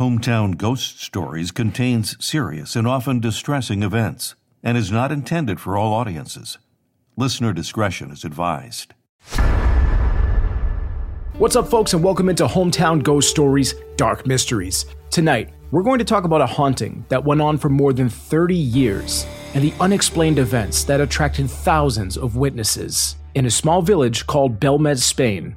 Hometown Ghost Stories contains serious and often distressing events and is not intended for all audiences. Listener discretion is advised. What's up, folks, and welcome into Hometown Ghost Stories Dark Mysteries. Tonight, we're going to talk about a haunting that went on for more than 30 years and the unexplained events that attracted thousands of witnesses in a small village called Belmez, Spain.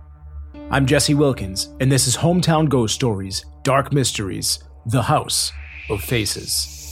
I'm Jesse Wilkins, and this is Hometown Ghost Stories Dark Mysteries The House of Faces.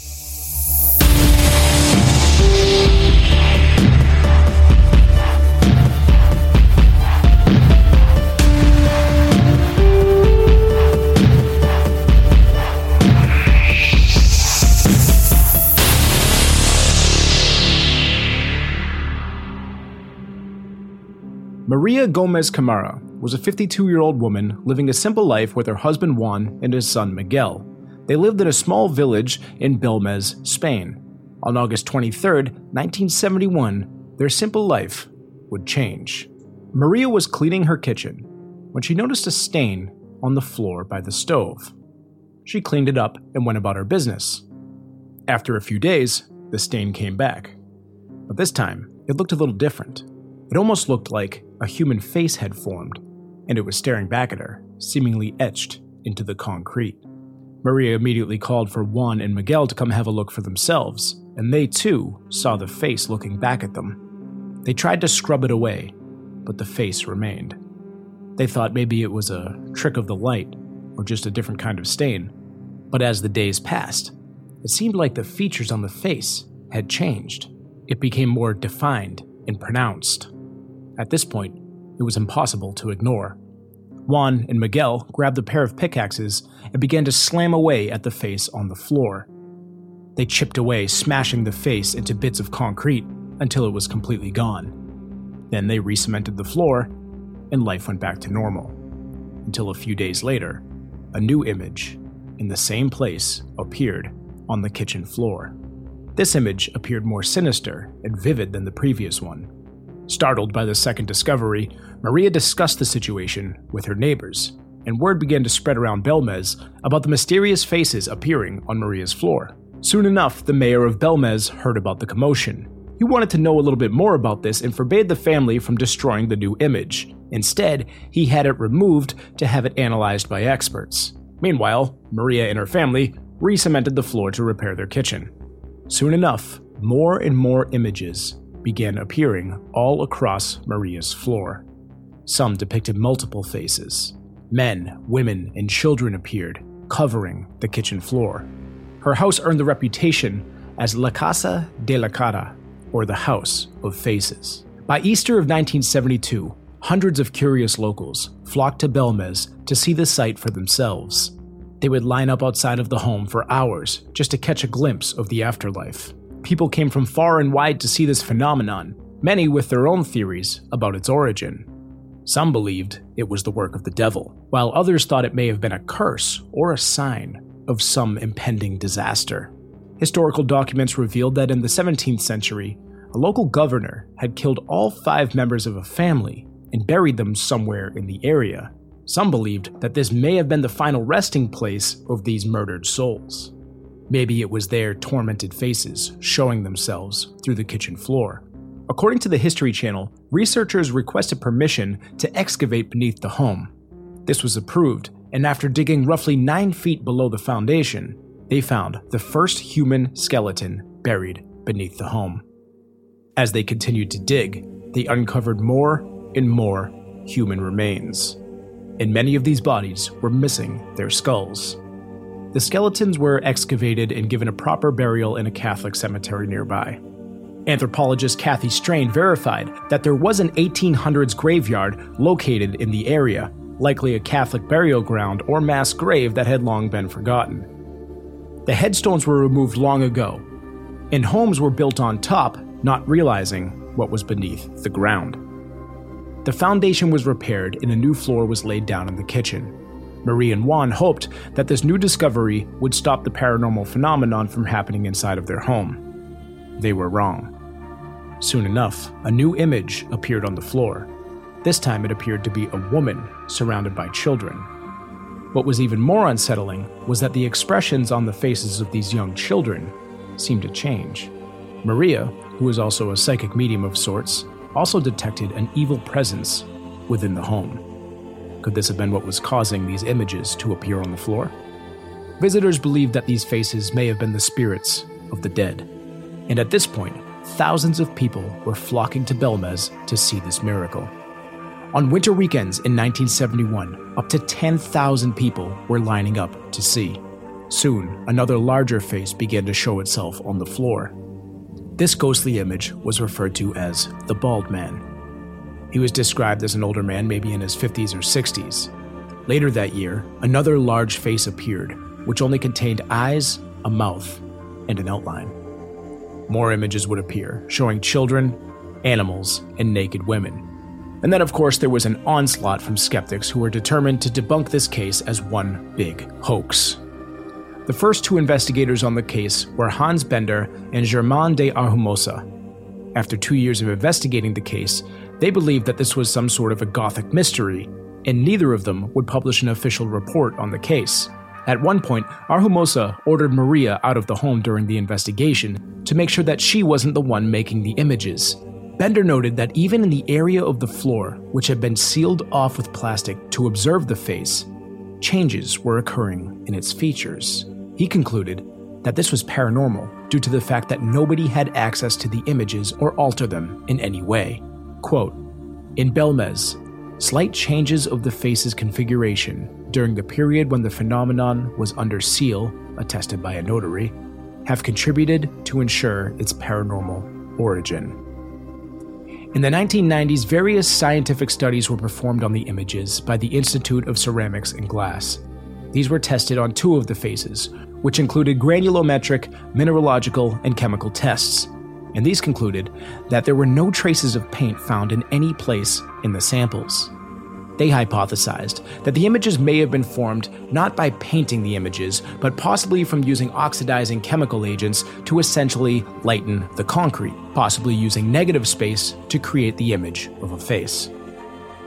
Maria Gomez Camara was a 52 year old woman living a simple life with her husband Juan and his son Miguel. They lived in a small village in Belmez, Spain. On August 23, 1971, their simple life would change. Maria was cleaning her kitchen when she noticed a stain on the floor by the stove. She cleaned it up and went about her business. After a few days, the stain came back. But this time, it looked a little different. It almost looked like a human face had formed, and it was staring back at her, seemingly etched into the concrete. Maria immediately called for Juan and Miguel to come have a look for themselves, and they too saw the face looking back at them. They tried to scrub it away, but the face remained. They thought maybe it was a trick of the light, or just a different kind of stain. But as the days passed, it seemed like the features on the face had changed. It became more defined and pronounced. At this point, it was impossible to ignore. Juan and Miguel grabbed a pair of pickaxes and began to slam away at the face on the floor. They chipped away, smashing the face into bits of concrete until it was completely gone. Then they re cemented the floor, and life went back to normal. Until a few days later, a new image in the same place appeared on the kitchen floor. This image appeared more sinister and vivid than the previous one. Startled by the second discovery, Maria discussed the situation with her neighbors, and word began to spread around Belmez about the mysterious faces appearing on Maria's floor. Soon enough, the mayor of Belmez heard about the commotion. He wanted to know a little bit more about this and forbade the family from destroying the new image. Instead, he had it removed to have it analyzed by experts. Meanwhile, Maria and her family re cemented the floor to repair their kitchen. Soon enough, more and more images began appearing all across Maria's floor. Some depicted multiple faces. Men, women, and children appeared, covering the kitchen floor. Her house earned the reputation as La Casa de la Cara, or the House of Faces. By Easter of 1972, hundreds of curious locals flocked to Belmez to see the site for themselves. They would line up outside of the home for hours just to catch a glimpse of the afterlife. People came from far and wide to see this phenomenon, many with their own theories about its origin. Some believed it was the work of the devil, while others thought it may have been a curse or a sign of some impending disaster. Historical documents revealed that in the 17th century, a local governor had killed all five members of a family and buried them somewhere in the area. Some believed that this may have been the final resting place of these murdered souls. Maybe it was their tormented faces showing themselves through the kitchen floor. According to the History Channel, researchers requested permission to excavate beneath the home. This was approved, and after digging roughly 9 feet below the foundation, they found the first human skeleton buried beneath the home. As they continued to dig, they uncovered more and more human remains. And many of these bodies were missing their skulls. The skeletons were excavated and given a proper burial in a Catholic cemetery nearby. Anthropologist Kathy Strain verified that there was an 1800s graveyard located in the area, likely a Catholic burial ground or mass grave that had long been forgotten. The headstones were removed long ago, and homes were built on top, not realizing what was beneath the ground. The foundation was repaired and a new floor was laid down in the kitchen. Marie and Juan hoped that this new discovery would stop the paranormal phenomenon from happening inside of their home. They were wrong. Soon enough, a new image appeared on the floor. This time it appeared to be a woman surrounded by children. What was even more unsettling was that the expressions on the faces of these young children seemed to change. Maria, who was also a psychic medium of sorts, also detected an evil presence within the home. Could this have been what was causing these images to appear on the floor? Visitors believed that these faces may have been the spirits of the dead. And at this point, thousands of people were flocking to Belmez to see this miracle. On winter weekends in 1971, up to 10,000 people were lining up to see. Soon, another larger face began to show itself on the floor. This ghostly image was referred to as the Bald Man. He was described as an older man, maybe in his 50s or 60s. Later that year, another large face appeared, which only contained eyes, a mouth, and an outline. More images would appear, showing children, animals, and naked women. And then, of course, there was an onslaught from skeptics who were determined to debunk this case as one big hoax. The first two investigators on the case were Hans Bender and Germán de Argumosa. After two years of investigating the case, they believed that this was some sort of a Gothic mystery, and neither of them would publish an official report on the case. At one point, Argumosa ordered Maria out of the home during the investigation to make sure that she wasn't the one making the images. Bender noted that even in the area of the floor, which had been sealed off with plastic to observe the face, changes were occurring in its features. He concluded that this was paranormal due to the fact that nobody had access to the images or alter them in any way. Quote In Belmez, slight changes of the face's configuration during the period when the phenomenon was under seal, attested by a notary, have contributed to ensure its paranormal origin. In the 1990s, various scientific studies were performed on the images by the Institute of Ceramics and Glass. These were tested on two of the faces, which included granulometric, mineralogical, and chemical tests and these concluded that there were no traces of paint found in any place in the samples. They hypothesized that the images may have been formed not by painting the images, but possibly from using oxidizing chemical agents to essentially lighten the concrete, possibly using negative space to create the image of a face.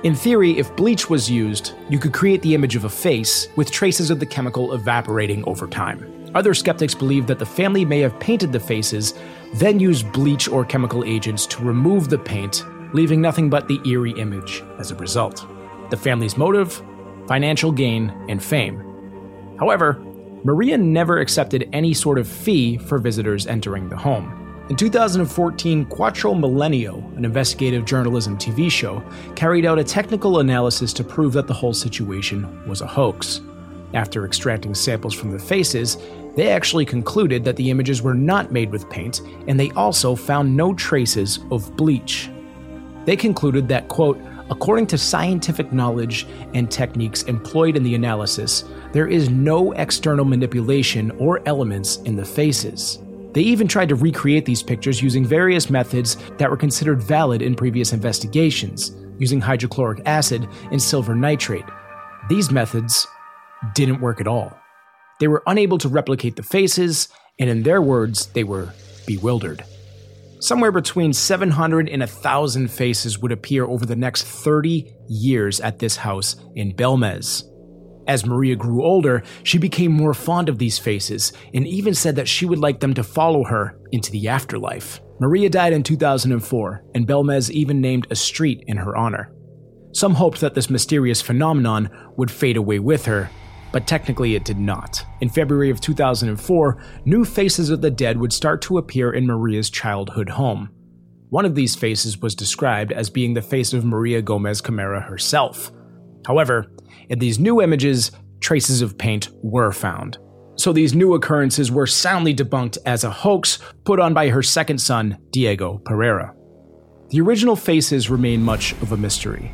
In theory, if bleach was used, you could create the image of a face with traces of the chemical evaporating over time. Other skeptics believe that the family may have painted the faces then use bleach or chemical agents to remove the paint, leaving nothing but the eerie image as a result. The family's motive? Financial gain and fame. However, Maria never accepted any sort of fee for visitors entering the home. In 2014, Cuarto Milenio, an investigative journalism TV show, carried out a technical analysis to prove that the whole situation was a hoax. After extracting samples from the faces, they actually concluded that the images were not made with paint, and they also found no traces of bleach. They concluded that, quote, according to scientific knowledge and techniques employed in the analysis, there is no external manipulation or elements in the faces. They even tried to recreate these pictures using various methods that were considered valid in previous investigations, using hydrochloric acid and silver nitrate. These methods didn't work at all. They were unable to replicate the faces, and in their words, they were bewildered. Somewhere between 700 and 1,000 faces would appear over the next 30 years at this house in Belmez. As Maria grew older, she became more fond of these faces and even said that she would like them to follow her into the afterlife. Maria died in 2004, and Belmez even named a street in her honor. Some hoped that this mysterious phenomenon would fade away with her, but technically it did not. In February of 2004, new faces of the dead would start to appear in Maria's childhood home. One of these faces was described as being the face of Maria Gomez Camara herself. However, in these new images, traces of paint were found. So these new occurrences were soundly debunked as a hoax put on by her second son, Diego Pereira. The original faces remain much of a mystery.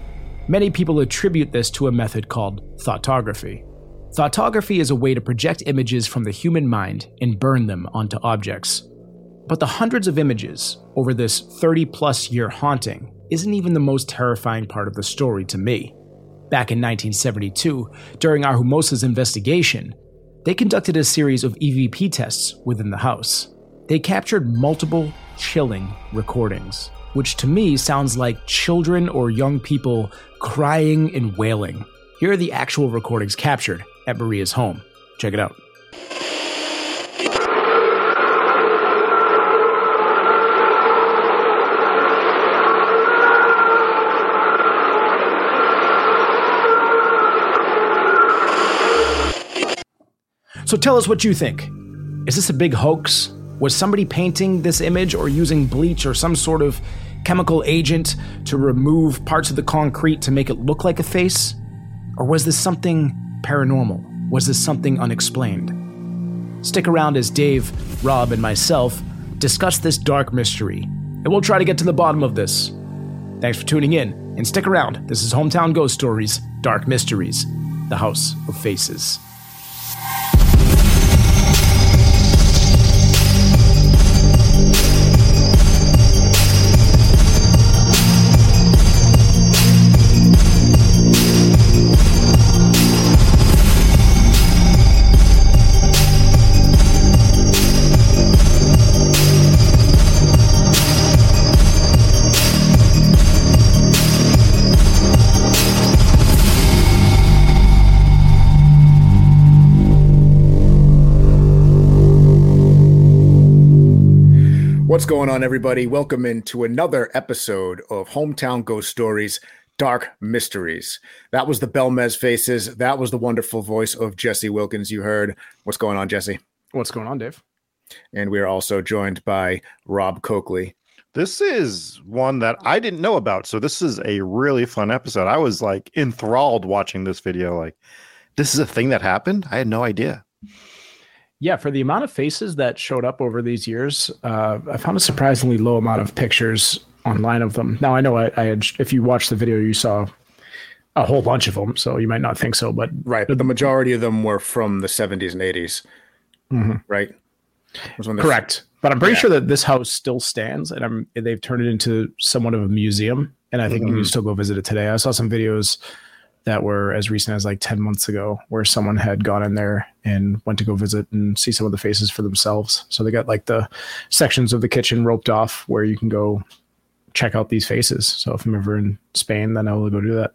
Many people attribute this to a method called thoughtography. Thoughtography is a way to project images from the human mind and burn them onto objects. But the hundreds of images over this 30 plus year haunting isn't even the most terrifying part of the story to me. Back in 1972, during Argumosa's investigation, they conducted a series of EVP tests within the house. They captured multiple chilling recordings, which to me sounds like children or young people crying and wailing. Here are the actual recordings captured at Maria's home. Check it out. So tell us what you think. Is this a big hoax? Was somebody painting this image or using bleach or some sort of chemical agent to remove parts of the concrete to make it look like a face? Or was this something paranormal? Was this something unexplained? Stick around as Dave, Rob, and myself discuss this dark mystery, and we'll try to get to the bottom of this. Thanks for tuning in, and stick around. This is Hometown Ghost Stories Dark Mysteries, the House of Faces. Going on, everybody? Welcome into another episode of Hometown Ghost Stories Dark Mysteries. That was the Belmez Faces. That was the wonderful voice of Jesse Wilkins you heard. What's going on, Jesse? What's going on, Dave? And we are also joined by Rob Coakley. This is one that I didn't know about. So this is a really fun episode. I was like enthralled watching this video. Like, this is a thing that happened. I had no idea. Yeah, for the amount of faces that showed up over these years, uh, I found a surprisingly low amount of pictures online of them. Now I know I, I had, if you watched the video, you saw a whole bunch of them, so you might not think so, but right. But the majority of them were from the 70s and 80s, mm-hmm. right? Correct. But I'm pretty yeah. sure that this house still stands, and I'm, they've turned it into somewhat of a museum, and I think mm-hmm. you can still go visit it today. I saw some videos that were as recent as like 10 months ago where someone had gone in there and went to go visit and see some of the faces for themselves. So they got like the sections of the kitchen roped off where you can go check out these faces. So if i'm ever in spain then i will go do that.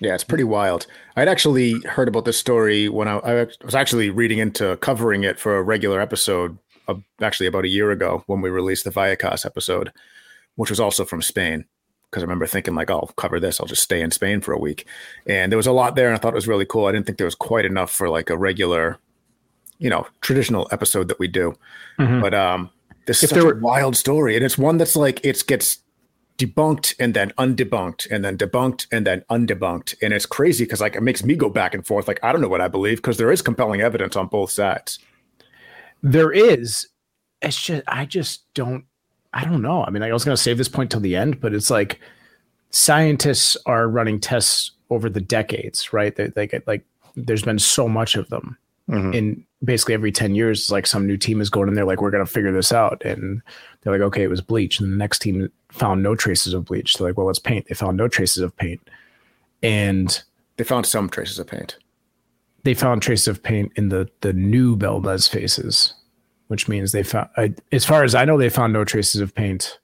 Yeah it's pretty wild. I'd actually heard about this story when i, I was actually reading into covering it for a regular episode of, actually about a year ago when we released the Vallecas episode which was also from spain because I remember thinking like, oh, I'll cover this. I'll just stay in Spain for a week. And there was a lot there, and I thought it was really cool. I didn't think there was quite enough for like a regular, you know, traditional episode that we do. Mm-hmm. But um, this is such were- a wild story, and it's one that's like it gets debunked and then undebunked and then debunked and then undebunked and it's crazy because like it makes me go back and forth like i don't know what i believe because there is compelling evidence on both sides there is it's just i just don't I don't know. I mean, I was going to save this point till the end, but it's like scientists are running tests over the decades, right? They, they get like, there's been so much of them. Mm-hmm. In basically every 10 years, like some new team is going in there, like, we're going to figure this out. And they're like, okay, it was bleach. And the next team found no traces of bleach. They're like, well, it's paint. They found no traces of paint. And they found some traces of paint. They found traces of paint in the the new Belmez faces which means they found, I, as far as I know, they found no traces of paint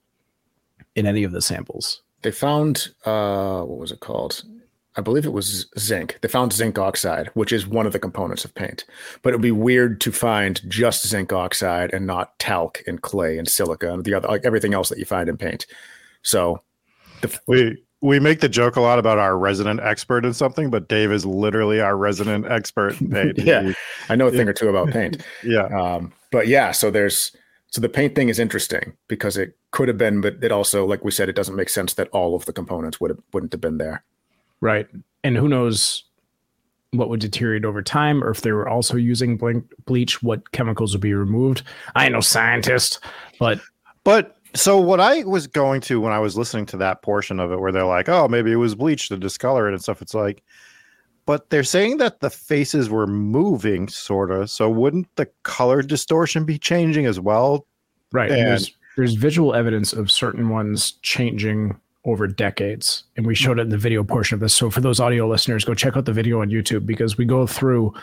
in any of the samples. They found, uh, what was it called? I believe it was zinc. They found zinc oxide, which is one of the components of paint. But it would be weird to find just zinc oxide and not talc and clay and silica and the other, like everything else that you find in paint. So, the, we we make the joke a lot about our resident expert in something, but Dave is literally our resident expert in paint. yeah, he, I know a thing or two about paint. yeah, um, but yeah, so there's so the paint thing is interesting because it could have been, but it also, like we said, it doesn't make sense that all of the components would have, wouldn't have been there. Right, and who knows what would deteriorate over time, or if they were also using bleach, what chemicals would be removed. I ain't no scientist, but but so what I was going to when I was listening to that portion of it, where they're like, "Oh, maybe it was bleach to discolor it and stuff," it's like, but they're saying that the faces were moving, sort of. So wouldn't the color distortion be changing as well? Right. And there's, there's visual evidence of certain ones changing over decades. And we showed it in the video portion of this. So for those audio listeners, go check out the video on YouTube because we go through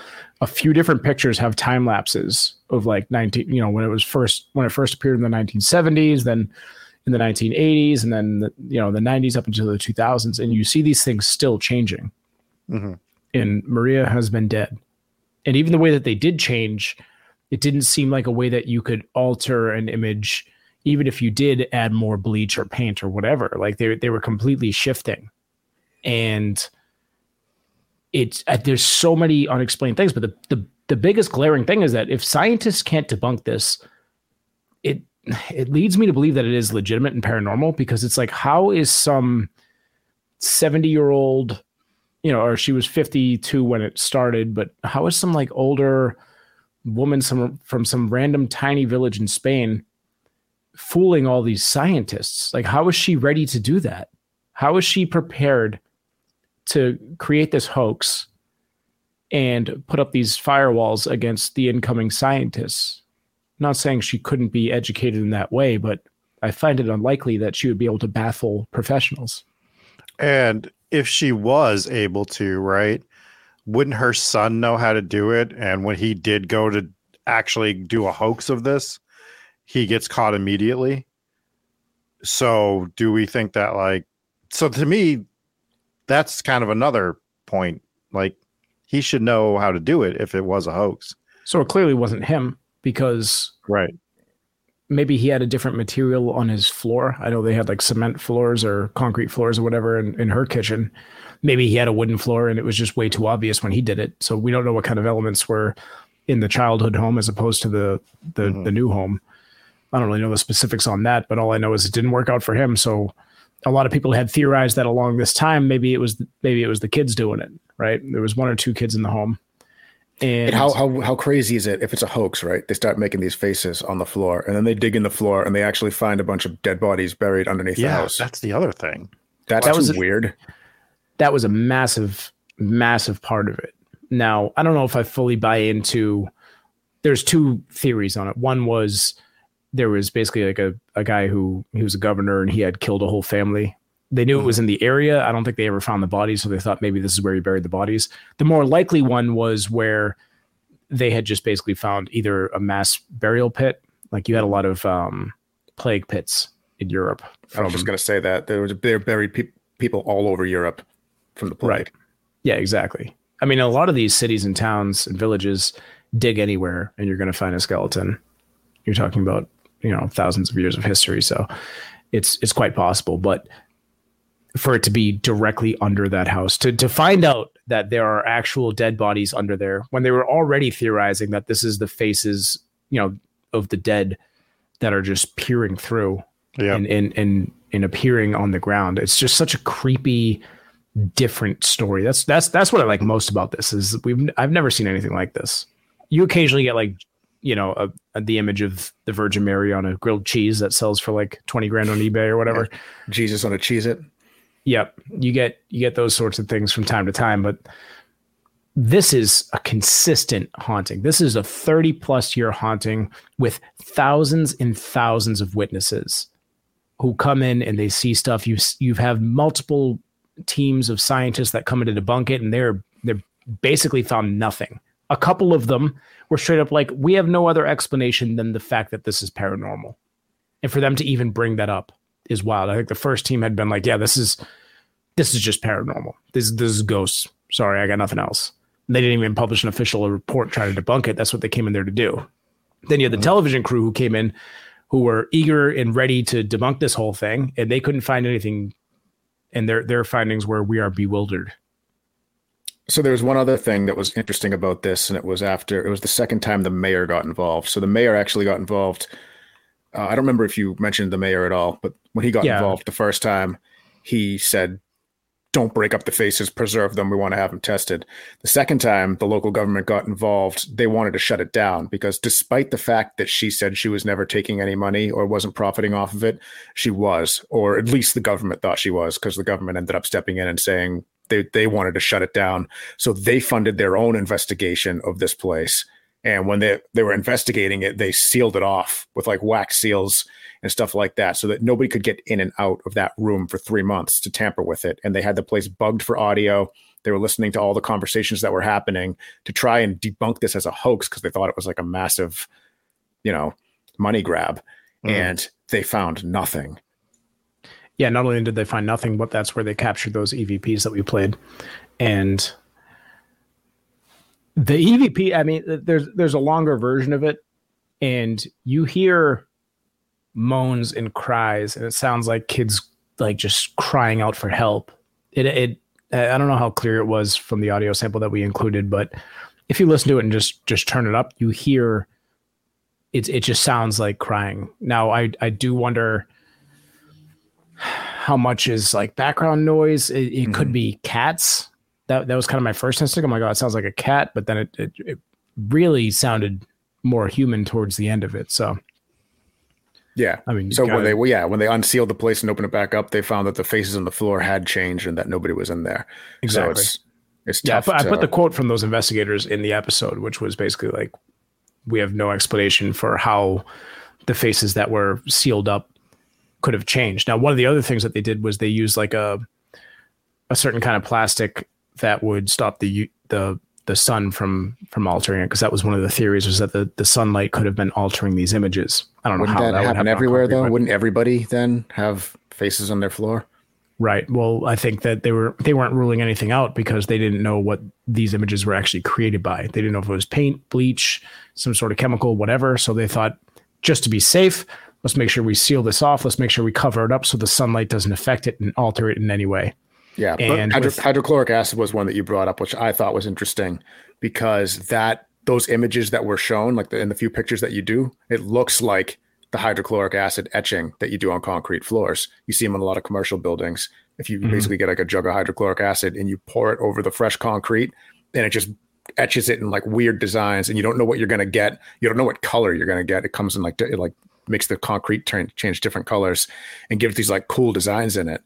a few different pictures have time lapses of like 19, you know, when it was first when it first appeared in the 1970s, then in the 1980s, and then the, you know the 90s up until the 2000s, and you see these things still changing. Mm-hmm and Maria has been dead And even the way that they did change, it didn't seem like a way that you could alter an image, even if you did add more bleach or paint or whatever. Like they they were completely shifting, and it's uh, there's so many unexplained things. But the the the biggest glaring thing is that if scientists can't debunk this, it it leads me to believe that it is legitimate and paranormal because it's like how is some 70 year old you know or she was 52 when it started but how is some like older woman some from some random tiny village in spain fooling all these scientists like how is she ready to do that how is she prepared to create this hoax and put up these firewalls against the incoming scientists not saying she couldn't be educated in that way, but I find it unlikely that she would be able to baffle professionals. And if she was able to, right, wouldn't her son know how to do it? And when he did go to actually do a hoax of this, he gets caught immediately. So, do we think that, like, so to me, that's kind of another point. Like, he should know how to do it if it was a hoax. So, it clearly wasn't him because right maybe he had a different material on his floor. I know they had like cement floors or concrete floors or whatever in, in her kitchen. Maybe he had a wooden floor and it was just way too obvious when he did it. So we don't know what kind of elements were in the childhood home as opposed to the the, mm-hmm. the new home. I don't really know the specifics on that, but all I know is it didn't work out for him. So a lot of people had theorized that along this time, maybe it was maybe it was the kids doing it. Right? There was one or two kids in the home and, and, how, how how crazy is it if it's a hoax, right? They start making these faces on the floor, and then they dig in the floor, and they actually find a bunch of dead bodies buried underneath yeah, the house. That's the other thing. That's that was weird. A, that was a massive, massive part of it. Now, I don't know if I fully buy into. There's two theories on it. One was there was basically like a, a guy who he was a governor and he had killed a whole family they knew it was mm-hmm. in the area. I don't think they ever found the bodies, so they thought maybe this is where he buried the bodies. The more likely one was where they had just basically found either a mass burial pit, like you had a lot of um, plague pits in Europe. I was just going to say that there was they buried pe- people all over Europe from the plague. Right. Yeah, exactly. I mean, a lot of these cities and towns and villages dig anywhere, and you're going to find a skeleton. You're talking about you know thousands of years of history, so it's it's quite possible. But for it to be directly under that house to to find out that there are actual dead bodies under there when they were already theorizing that this is the faces you know of the dead that are just peering through yeah. and, and and and appearing on the ground it's just such a creepy different story that's that's that's what i like most about this is we've i've never seen anything like this you occasionally get like you know a, a, the image of the virgin mary on a grilled cheese that sells for like 20 grand on ebay or whatever jesus on a cheese it Yep, you get you get those sorts of things from time to time, but this is a consistent haunting. This is a 30 plus year haunting with thousands and thousands of witnesses who come in and they see stuff. You you have had multiple teams of scientists that come in to debunk it, and they're they're basically found nothing. A couple of them were straight up like, we have no other explanation than the fact that this is paranormal. And for them to even bring that up is wild. I think the first team had been like, yeah, this is this is just paranormal. This this is ghosts. Sorry, I got nothing else. And they didn't even publish an official report trying to debunk it. That's what they came in there to do. Then you had the mm-hmm. television crew who came in, who were eager and ready to debunk this whole thing, and they couldn't find anything. And their their findings were we are bewildered. So there was one other thing that was interesting about this, and it was after it was the second time the mayor got involved. So the mayor actually got involved. Uh, I don't remember if you mentioned the mayor at all, but when he got yeah. involved the first time, he said don't break up the faces, preserve them. We want to have them tested. The second time the local government got involved, they wanted to shut it down because despite the fact that she said she was never taking any money or wasn't profiting off of it, she was, or at least the government thought she was, because the government ended up stepping in and saying they, they wanted to shut it down. So they funded their own investigation of this place. And when they, they were investigating it, they sealed it off with like wax seals and stuff like that so that nobody could get in and out of that room for three months to tamper with it. And they had the place bugged for audio. They were listening to all the conversations that were happening to try and debunk this as a hoax because they thought it was like a massive, you know, money grab. Mm. And they found nothing. Yeah, not only did they find nothing, but that's where they captured those EVPs that we played. And The EVP, I mean, there's there's a longer version of it, and you hear moans and cries, and it sounds like kids like just crying out for help. It it I don't know how clear it was from the audio sample that we included, but if you listen to it and just just turn it up, you hear it it just sounds like crying. Now I I do wonder how much is like background noise. It, it mm-hmm. could be cats. That that was kind of my first instinct. I'm like, oh, it sounds like a cat, but then it, it, it really sounded more human towards the end of it. So yeah, I mean, so when they well, yeah when they unsealed the place and opened it back up, they found that the faces on the floor had changed and that nobody was in there. Exactly. So it's, it's yeah, to, I put the quote from those investigators in the episode, which was basically like, "We have no explanation for how the faces that were sealed up could have changed." Now, one of the other things that they did was they used like a a certain kind of plastic that would stop the the the sun from from altering it because that was one of the theories was that the, the sunlight could have been altering these images. I don't Wouldn't know how that, that happen everywhere though. But... Wouldn't everybody then have faces on their floor? Right. Well, I think that they were they weren't ruling anything out because they didn't know what these images were actually created by. They didn't know if it was paint, bleach, some sort of chemical, whatever. So they thought just to be safe, let's make sure we seal this off. Let's make sure we cover it up so the sunlight doesn't affect it and alter it in any way. Yeah, and hydro- with, hydrochloric acid was one that you brought up, which I thought was interesting because that those images that were shown, like the, in the few pictures that you do, it looks like the hydrochloric acid etching that you do on concrete floors. You see them in a lot of commercial buildings. If you mm-hmm. basically get like a jug of hydrochloric acid and you pour it over the fresh concrete, and it just etches it in like weird designs, and you don't know what you're going to get. You don't know what color you're going to get. It comes in like like makes the concrete turn change different colors and gives these like cool designs in it.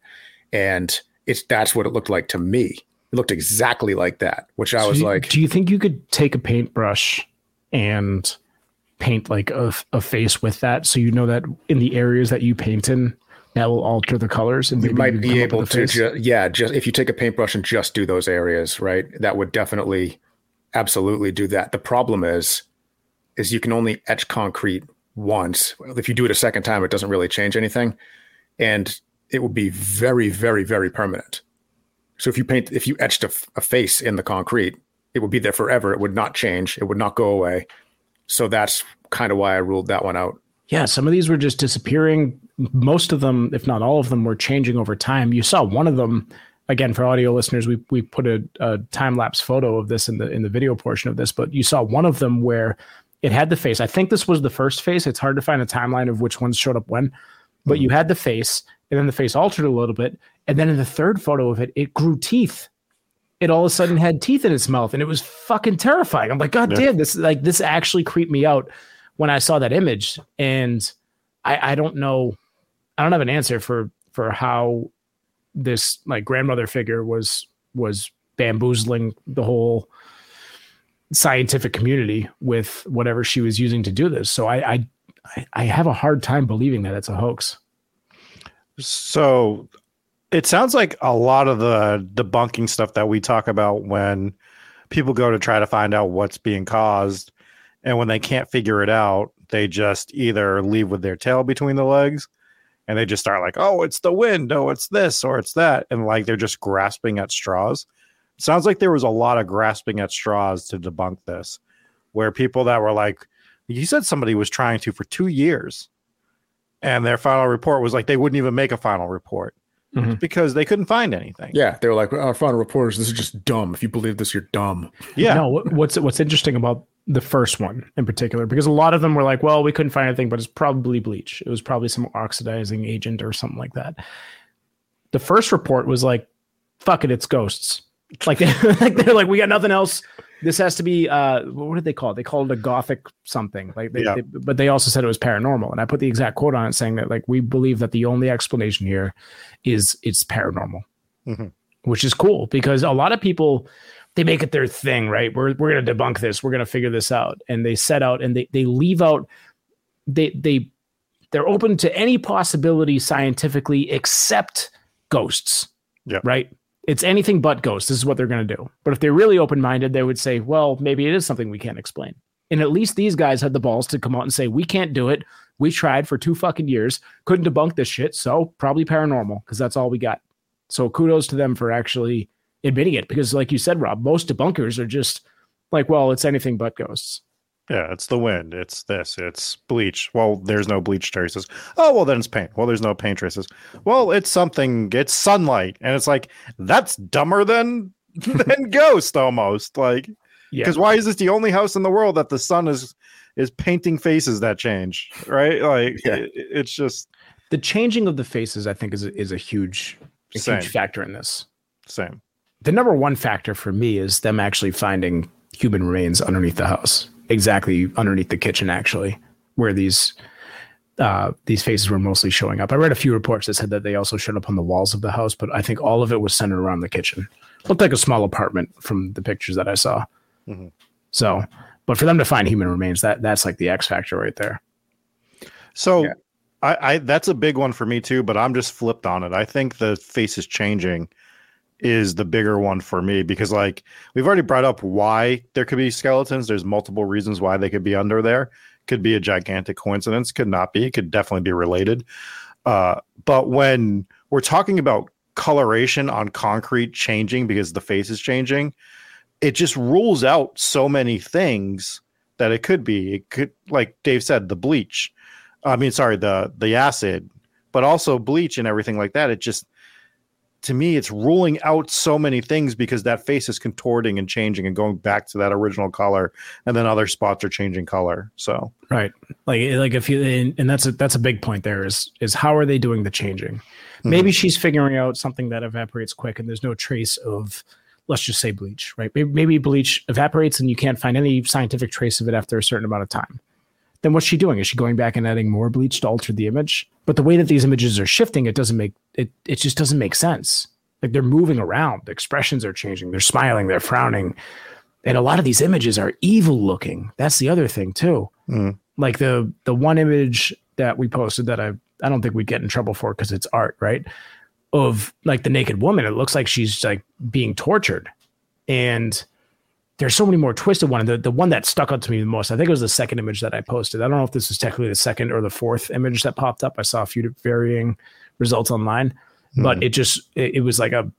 And it's that's what it looked like to me. It looked exactly like that, which I was you, like. Do you think you could take a paintbrush and paint like a, a face with that, so you know that in the areas that you paint in, that will alter the colors and you might be able to ju- yeah just if you take a paintbrush and just do those areas right that would definitely absolutely do that the problem is is you can only etch concrete once if you do it a second time it doesn't really change anything and it would be very, very, very permanent. So if you paint, if you etched a, a face in the concrete, it would be there forever. It would not change. It would not go away. So that's kind of why I ruled that one out. Yeah, some of these were just disappearing. Most of them, if not all of them, were changing over time. You saw one of them again for audio listeners. We we put a, a time lapse photo of this in the in the video portion of this, but you saw one of them where it had the face. I think this was the first face. It's hard to find a timeline of which ones showed up when, but mm-hmm. you had the face, and then the face altered a little bit, and then in the third photo of it, it grew teeth. It all of a sudden had teeth in its mouth, and it was fucking terrifying. I'm like, God yeah. damn, this like this actually creeped me out when I saw that image, and I, I don't know, I don't have an answer for for how this like grandmother figure was was bamboozling the whole scientific community with whatever she was using to do this. So I, I I have a hard time believing that it's a hoax. So it sounds like a lot of the debunking stuff that we talk about when people go to try to find out what's being caused and when they can't figure it out they just either leave with their tail between the legs and they just start like oh it's the wind oh it's this or it's that and like they're just grasping at straws sounds like there was a lot of grasping at straws to debunk this where people that were like you said somebody was trying to for two years and their final report was like they wouldn't even make a final report mm-hmm. because they couldn't find anything. Yeah, they were like, our final report is this is just dumb. If you believe this, you're dumb. Yeah. No, what's what's interesting about the first one in particular because a lot of them were like, well, we couldn't find anything, but it's probably bleach. It was probably some oxidizing agent or something like that. The first report was like, fuck it, it's ghosts. Like, like they're like, we got nothing else this has to be uh, what did they call it? They called it a gothic something. Like, they, yeah. they, but they also said it was paranormal, and I put the exact quote on it saying that like we believe that the only explanation here is it's paranormal, mm-hmm. which is cool because a lot of people they make it their thing, right? We're we're gonna debunk this, we're gonna figure this out, and they set out and they they leave out they they they're open to any possibility scientifically except ghosts. Yeah. Right it's anything but ghosts. This is what they're going to do. But if they're really open minded, they would say, well, maybe it is something we can't explain. And at least these guys had the balls to come out and say, we can't do it. We tried for two fucking years, couldn't debunk this shit. So probably paranormal because that's all we got. So kudos to them for actually admitting it. Because, like you said, Rob, most debunkers are just Like, well, it's anything but ghosts. Yeah, it's the wind. It's this. It's bleach. Well, there's no bleach traces. Oh, well, then it's paint. Well, there's no paint traces. Well, it's something. It's sunlight, and it's like that's dumber than than ghost almost. Like, Yeah. because why is this the only house in the world that the sun is is painting faces that change? Right? Like, Yeah. it- it's just The changing of the faces, I think, is a, is a huge, a huge factor in this. same. The number one factor for me is them actually finding human remains underneath the house, exactly underneath the kitchen, actually, where these uh, these faces were mostly showing up. I read a few reports that said that they also showed up on the walls of the house, but I think all of it was centered around the kitchen. Looked like a small apartment from the pictures that I saw. Mhm. So, but for them to find human remains, that that's like the X factor right there. So Yeah. I, I that's a big one for me too, but I'm just flipped on it. I think the face is changing is the bigger one for me because like we've already brought up why there could be skeletons. There's multiple reasons why they could be under there. Could be a gigantic coincidence, could not be, could definitely be related. Uh, but when we're talking about coloration on concrete changing because the face is changing, it just rules out so many things that it could be. It could, like Dave said, the bleach. I mean, sorry, the the acid, but also bleach and everything like that. It just, to me, it's ruling out so many things because that face is contorting and changing and going back to that original color, and then other spots are changing color. So Right. Like eh, like if you and, and that's a that's a big point there is is how are they doing the changing? Hmm. Maybe she's figuring out something that evaporates quick and there's no trace of let's just say bleach, right? Maybe, maybe bleach evaporates and you can't find any scientific trace of it after a certain amount of time. Then what's she doing? Is she going back and adding more bleach to alter the image? But the way that these images are shifting, it doesn't make it it just doesn't make sense. Like they're moving around, the expressions are changing, they're smiling, they're frowning. And a lot of these images are evil looking. That's the other thing too Mhm. like the the one image that we posted that I I don't think we'd get in trouble for because it's art, right? Of like the naked woman, it looks like she's like being tortured, and there's so many more twisted one. And the the one that stuck out to me the most, I think it was the second image that I posted. I don't know if this was technically the second or the fourth image that popped up. I saw a few varying results online, but it just it, it was like a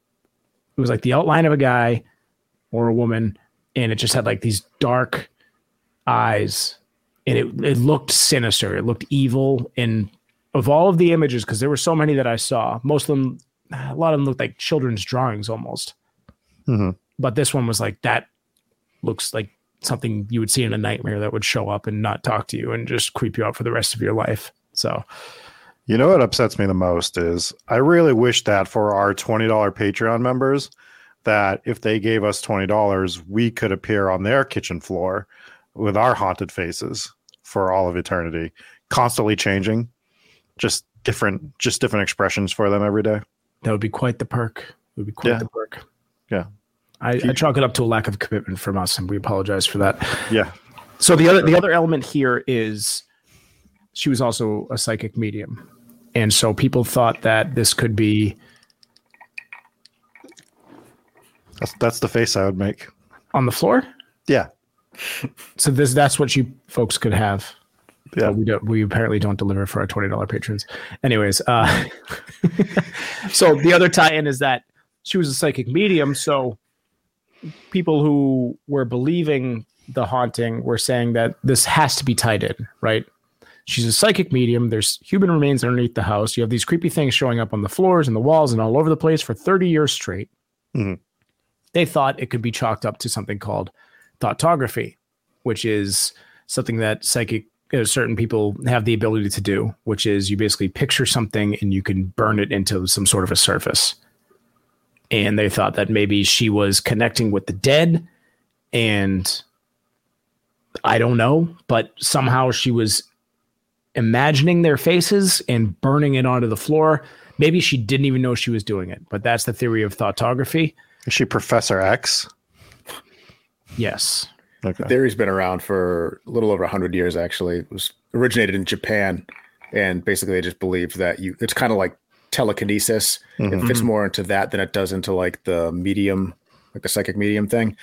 it was like the outline of a guy or a woman, and it just had like these dark eyes and it, it looked sinister. It looked evil. And of all of the images, because there were so many that I saw, most of them, a lot of them looked like children's drawings almost. Mhm. But this one was like, that looks like something you would see in a nightmare that would show up and not talk to you and just creep you out for the rest of your life. So, You know what upsets me the most is I really wish that for our $20 Patreon members that if they gave us $20, we could appear on their kitchen floor with our haunted faces for all of eternity, constantly changing, just different just different expressions for them every day. that would be quite the perk. It would be quite Yeah. the perk. Yeah. I, I chalk it up to a lack of commitment from us, and we apologize for that. Yeah. So the other the other element here is she was also a psychic medium. And so people thought that this could be That's that's the face I would make. on the floor. Yeah. So this that's what you folks could have. Yeah. But we don't we apparently don't deliver for our twenty dollar patrons. Anyways, uh so the other tie-in is that she was a psychic medium, so people who were believing the haunting were saying that this has to be tied in, right? She's a psychic medium. There's human remains underneath the house. You have these creepy things showing up on the floors and the walls and all over the place for 30 years straight. Mhm. They thought it could be chalked up to something called thoughtography, which is something that psychic uh, certain people have the ability to do, which is you basically picture something and you can burn it into some sort of a surface. And they thought that maybe she was connecting with the dead and I don't know, but somehow she was imagining their faces and burning it onto the floor. Maybe she didn't even know she was doing it, but that's the theory of thoughtography. Is she Professor X? Yes. Okay. theory's been around for a little over 100 years actually it was originated in japan and basically they just believed that you it's kind of like telekinesis it Mhm. fits more into that than it does into like the medium like the psychic medium thing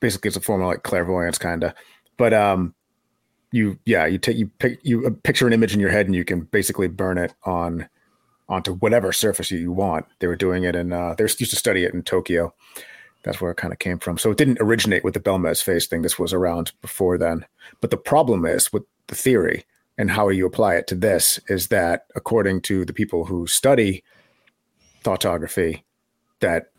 basically it's a form of like clairvoyance kind of but um you yeah you take you pick you uh, picture an image in your head and you can basically burn it on onto whatever surface you, want they were doing it and uh they used to study it in tokyo That's where it kind of came from. So it didn't originate with the Belmez face thing. This was around before then. But the problem is with the theory and how you apply it to this is that according to the people who study thoughtography, that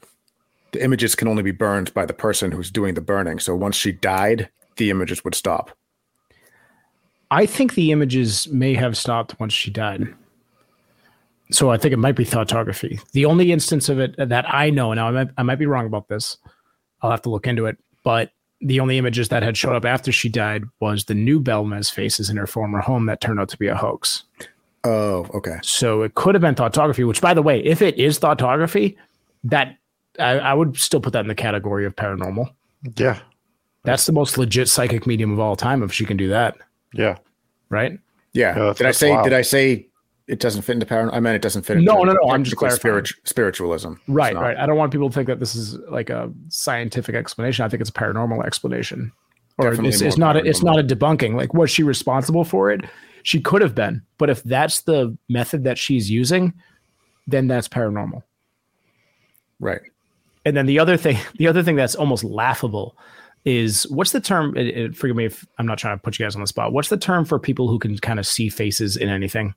the images can only be burned by the person who's doing the burning. So once she died, the images would stop. I think the images may have stopped once she died. So I think it might be thoughtography. The only instance of it that I know, now I might, I might be wrong about this. I'll have to look into it. But the only images that had showed up after she died was the new Belmez faces in her former home that turned out to be a hoax. Oh, okay. So it could have been thoughtography, which, by the way, if it is thoughtography, that I, I would still put that in the category of paranormal. Yeah. That's the most legit psychic medium of all time if she can do that, Yeah. right? Yeah. Yeah, did I say? wild. Did I say it doesn't fit into paranormal? I mean, it doesn't fit. Into no, no, no. I'm just clarifying. spirit- spiritualism. Right, right. I don't want people to think that this is like a scientific explanation. I think it's a paranormal explanation, or it's, it's not. A, it's not a debunking. Like, was she responsible for it? She could have been, but if that's the method that she's using, then that's paranormal. Right. And then the other thing, the other thing that's almost laughable is what's the term? It, it, forgive me if I'm not trying to put you guys on the spot. What's the term for people who can kind of see faces in anything?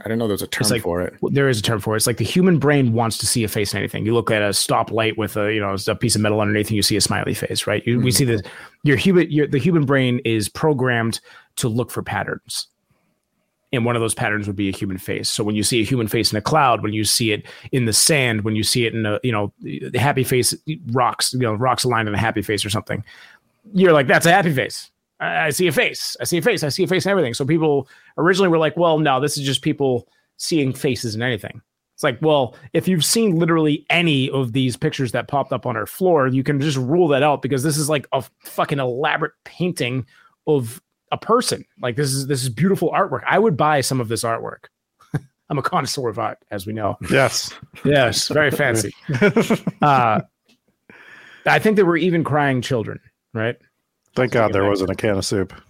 I didn't know there was a term like- for it. There is a term for it. It's like the human brain wants to see a face in anything. You look at a stoplight with a you know a piece of metal underneath, and you see a smiley face, right? You, We hmm. see this. Your human, your, the human brain is programmed to look for patterns, and one of those patterns would be a human face. So when you see a human face in a cloud, when you see it in the sand, when you see it in a you know the happy face rocks, you know rocks aligned in a happy face or something, you're like that's a happy face. I, see a face. I see a face. I see a face and everything. So people originally were like, well, no, this is just people seeing faces in anything. It's like, well, if you've seen literally any of these pictures that popped up on our floor, you can just rule that out because this is like a fucking elaborate painting of a person. Like this is this is beautiful artwork. I would buy some of this artwork. I'm a connoisseur of art, as we know. Yes. Yes, very fancy. Uh, I think there were even crying children, right? Thank God there wasn't a can of soup.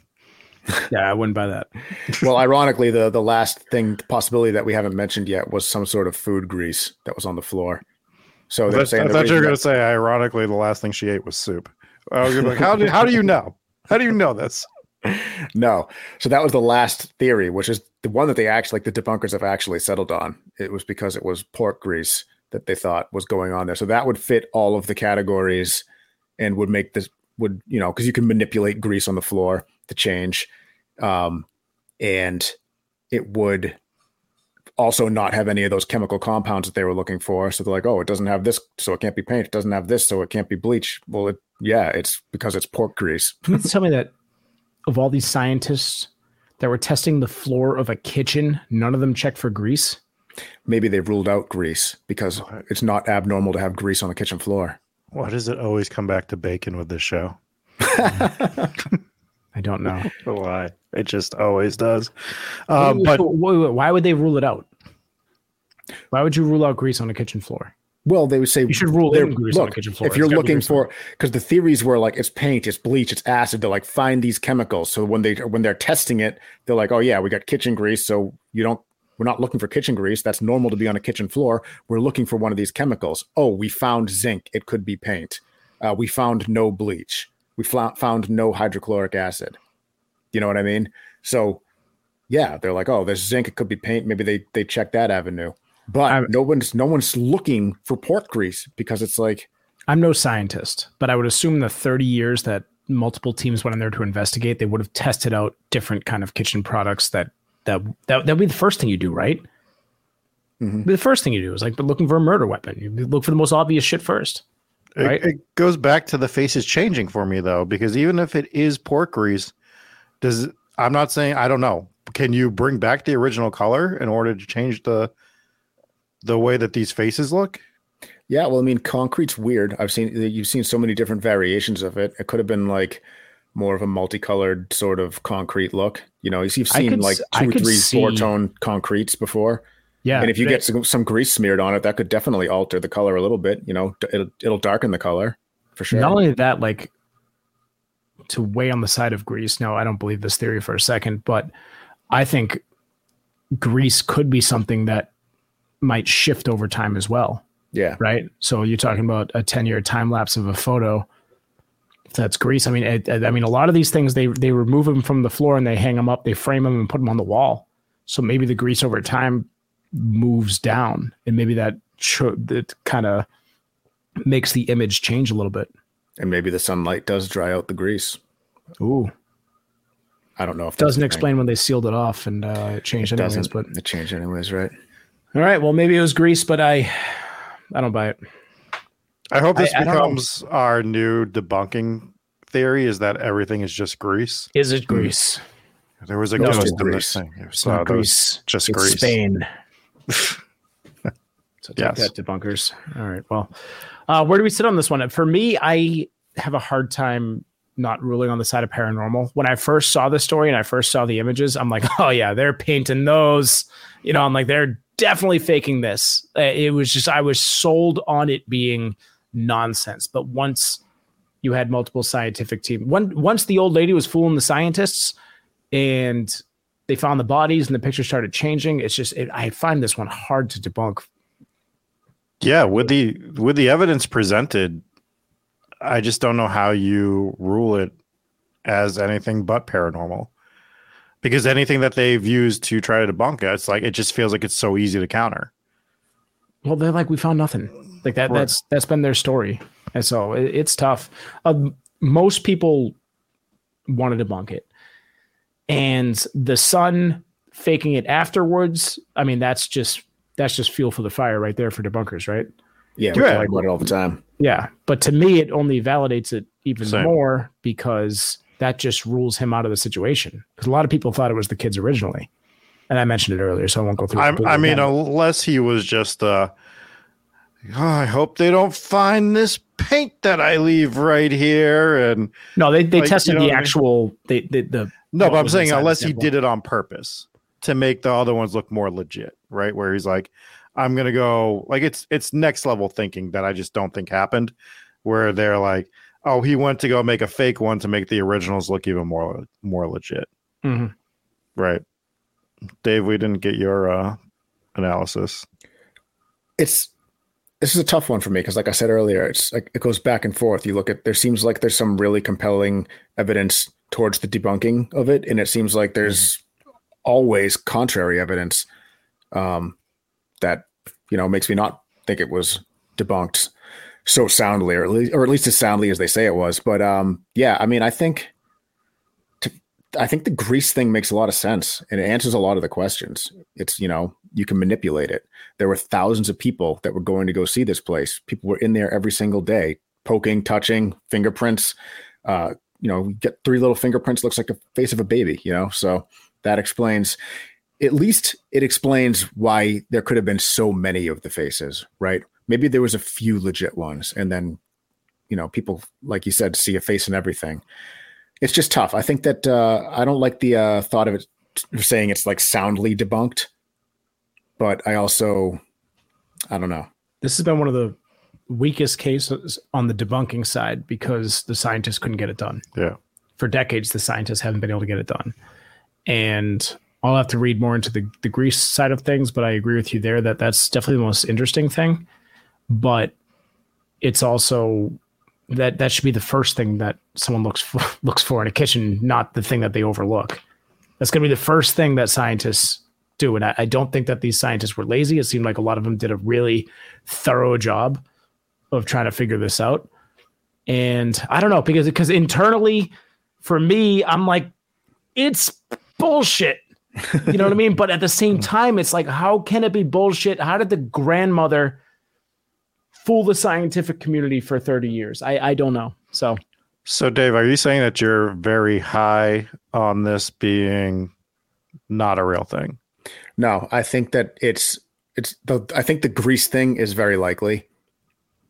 Yeah, I wouldn't buy that. well, ironically, the the last thing possibility that we haven't mentioned yet was some sort of food grease that was on the floor. So I they're thought, saying I the thought you were going to say, ironically, the last thing she ate was soup. I was gonna be like, how do, how do you know? How do you know this? no. So that was the last theory, which is the one that they actually, like the debunkers have actually settled on. It was because it was pork grease that they thought was going on there. So that would fit all of the categories and would make this, would, you know, because you can manipulate grease on the floor to change. Um, and it would also not have any of those chemical compounds that they were looking for. So they're like, oh, it doesn't have this, so it can't be paint. It doesn't have this, so it can't be bleach. Well, it, yeah, it's because it's pork grease. You tell me that of all these scientists that were testing the floor of a kitchen, none of them checked for grease? maybe they've ruled out grease because it's not abnormal to have grease on the kitchen floor. Why does it always come back to bacon with this show? I don't know. Why? It just always does. Um, Wait, but wait, wait, why would they rule it out? Why would you rule out grease on a kitchen floor? Well, they would say You should rule they're- in grease on look, the kitchen floor. If you're It's gotta be looking for, because the theories were like it's paint, it's bleach, it's acid. They're like find these chemicals. So when they when they're testing it, they're like, oh yeah, we got kitchen grease. So you don't. We're not looking for kitchen grease. That's normal to be on a kitchen floor. We're looking for one of these chemicals. Oh, we found zinc. It could be paint. Uh, we found no bleach. We fla- found no hydrochloric acid. You know what I mean? So, yeah, they're like, oh, there's zinc. It could be paint. Maybe they they check that avenue. But I'm- no one's no one's looking for pork grease because it's like I'm no scientist, but I would assume the 30 years that multiple teams went in there to investigate, they would have tested out different kind of kitchen products that that that that'd be the first thing you do, right? Mhm. The first thing you do is like looking for a murder weapon. You look for the most obvious shit first. it, right? it goes back to the faces changing for me though, because even if it is pork grease, does I'm not saying I don't know. Can you bring back the original color in order to change the the way that these faces look? Yeah, well, I mean, concrete's weird. I've seen you've seen so many different variations of it. It could have been like more of a multicolored sort of concrete look. You know, you've seen could like two three see- four tone concretes before. Yeah. and if you they- get some, some grease smeared on it, that could definitely alter the color a little bit. You know, it'll it'll darken the color for sure. Not only that, like to weigh on the side of grease. No, I don't believe this theory for a second, but I think grease could be something that might shift over time as well. Yeah. right? So you're talking about a 10 year time lapse of a photo. That's grease. I mean, it, I mean, a lot of these things they they remove them from the floor and they hang them up, they frame them and put them on the wall. So maybe the grease over time moves down, and maybe that cho- that kind of makes the image change a little bit. And maybe the sunlight does dry out the grease. Ooh, I don't know if doesn't thing. explain when they sealed it off and uh, it changed It anyways. But it changed anyways, right? all right, well maybe it was grease, but I I don't buy it. I hope this I- I becomes our new debunking theory is that everything is just grease. Is it grease? There was a No, ghost just in this grease. thing. It's So not that was Greece. just it's grease. Spain. so take Yes. that, debunkers. All right. Well, uh, where do we sit on this one? For me, I have a hard time not ruling on the side of paranormal. When I first saw the story and I first saw the images, I'm like, oh yeah, they're painting those. You know, I'm like, they're definitely faking this. Uh, It was just I was sold on it being nonsense. But once you had multiple scientific team, once the old lady was fooling the scientists, and they found the bodies and the picture started changing. It's just it, I find this one hard to debunk. Yeah, with the with the evidence presented, I just don't know how you rule it as anything but paranormal. Because anything that they've used to try to debunk it, it's like it just feels like it's so easy to counter. Well, they're like we found nothing. Like that. Right. That's that's been their story, and so it, it's tough. Um, most people want to debunk it, and the sun faking it afterwards. I mean, that's just that's just fuel for the fire right there for debunkers, right? Yeah, we Yeah. talk about it all the time. Yeah, but to me, it only validates it even Same. more because that just rules him out of the situation. Because a lot of people thought it was the kids originally, and I mentioned it earlier, so I won't go through. I, I mean, again. unless he was just, uh, "Oh, I hope they don't find this paint that I leave right here. And no, they they like, tested you know the what I mean? actual they, the no, but I'm saying unless he did it on purpose to make the other ones look more legit, right? Where he's like, I'm gonna go like it's it's next level thinking that I just don't think happened, where they're like, oh, he went to go make a fake one to make the originals look even more more legit, Mhm. right? Dave, we didn't get your uh, analysis. It's this is a tough one for me because, like I said earlier, it's like it goes back and forth. You look at there seems like there's some really compelling evidence towards the debunking of it, and it seems like there's always contrary evidence um, that you know makes me not think it was debunked so soundly, or at least, or at least as soundly as they say it was. But um, yeah, I mean, I think. I think the grease thing makes a lot of sense and it answers a lot of the questions. It's, you know, you can manipulate it there were thousands of people that were going to go see this place. People were in there every single day, poking, touching, fingerprints. Uh, you know, get three little fingerprints, looks like the face of a baby, you know? So that explains, at least it explains why there could have been so many of the faces, right? Maybe there was a few legit ones, and then, you know, people, like you said, see a face and everything. It's just tough. I think that uh, I don't like the uh, thought of it saying it's like soundly debunked but I also, I don't know. This has been one of the weakest cases on the debunking side because the scientists couldn't get it done. Yeah. For decades, the scientists haven't been able to get it done. And I'll have to read more into the, the grease side of things, but I agree with you there that that's definitely the most interesting thing. But it's also that that should be the first thing that someone looks for, looks for in a kitchen, not the thing that they overlook. That's going to be the first thing that scientists do. And I, I don't think that these scientists were lazy. It seemed like a lot of them did a really thorough job of trying to figure this out. And I don't know because because internally, for me, I'm like, it's bullshit. You know what I mean? But at the same hmm. time, it's like, how can it be bullshit? How did the grandmother fool the scientific community for 30 years? I, I don't know. So So, Dave, are you saying that you're very high on this being not a real thing? No, I think that it's it's the I think the grease thing is very likely,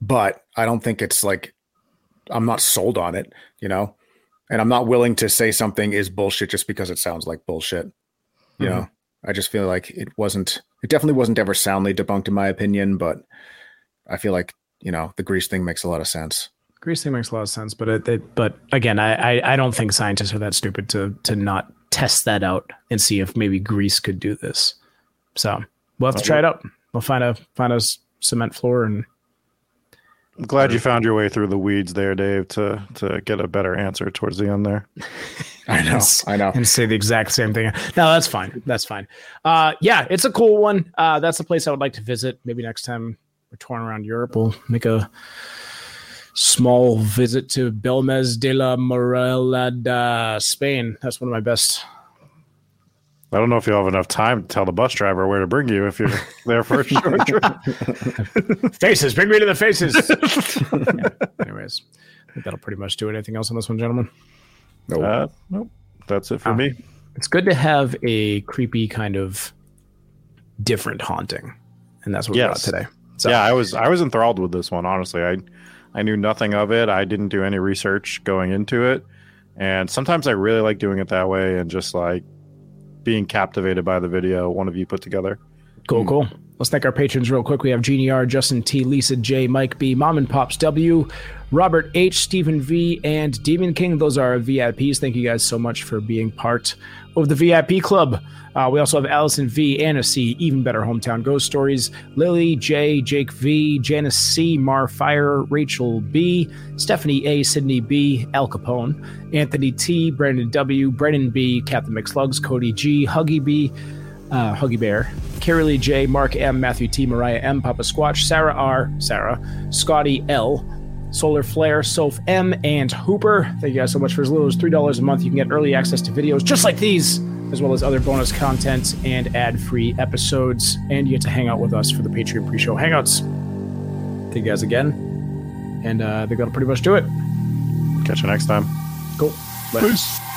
but I don't think it's like I'm not sold on it, you know, and I'm not willing to say something is bullshit just because it sounds like bullshit. You Mhm. know, I just feel like it wasn't. It definitely wasn't ever soundly debunked in my opinion, but I feel like you know the grease thing makes a lot of sense. Grease thing makes a lot of sense, but it, it but again, I, I I don't think scientists are that stupid to to not test that out and see if maybe grease could do this. So we'll have to try it out. We'll find a find a cement floor and I'm glad you found your way through the weeds there, Dave, to to get a better answer towards the end there. I know. I know. and say the exact same thing. No, that's fine. That's fine. Uh, yeah, it's a cool one. Uh, that's a place I would like to visit. Maybe next time we're touring around Europe, we'll make a small visit to Belmez de la Moraleda, Spain. That's one of my best. I don't know if you'll have enough time to tell the bus driver where to bring you if you're there for a short trip. Faces, bring me to the faces. Yeah. Anyways, I think that'll pretty much do it. Anything else on this one, gentlemen? No. Uh, nope. That's it for Oh. me. It's good to have a creepy kind of different haunting, and that's what we got Yes. today. So, Yeah, I was I was enthralled with this one. Honestly, I I knew nothing of it. I didn't do any research going into it, and sometimes I really like doing it that way and just like being captivated by the video one of you put together. Cool, cool. Let's thank our patrons real quick. We have Jeannie R, Justin T, Lisa J, Mike B, Mom and Pops W, Robert H, Stephen V, and Demon King. Those are VIPs. Thank you guys so much for being part of the VIP club. Uh, we also have Allison V, Anna C, Even Better Hometown Ghost Stories, Lily J, Jake V, Janice C, Mar Fire, Rachel B, Stephanie A, Sydney B, Al Capone, Anthony T, Brandon W, Brennan B, Captain McSlugs, Cody G, Huggy B, uh, Huggy Bear, Carrie Lee J, Mark M, Matthew T, Mariah M, Papa Squatch, Sarah R, Sarah, Scotty L, Solar Flare, Soph M, and Hooper. Thank you guys so much for as little as $3 a month. You can get early access to videos just like these, as well as other bonus content and ad free episodes. And you get to hang out with us for the Patreon pre show hangouts. Thank you guys again. And uh, I think that'll pretty much do it. Catch you next time. Cool. Later. Peace.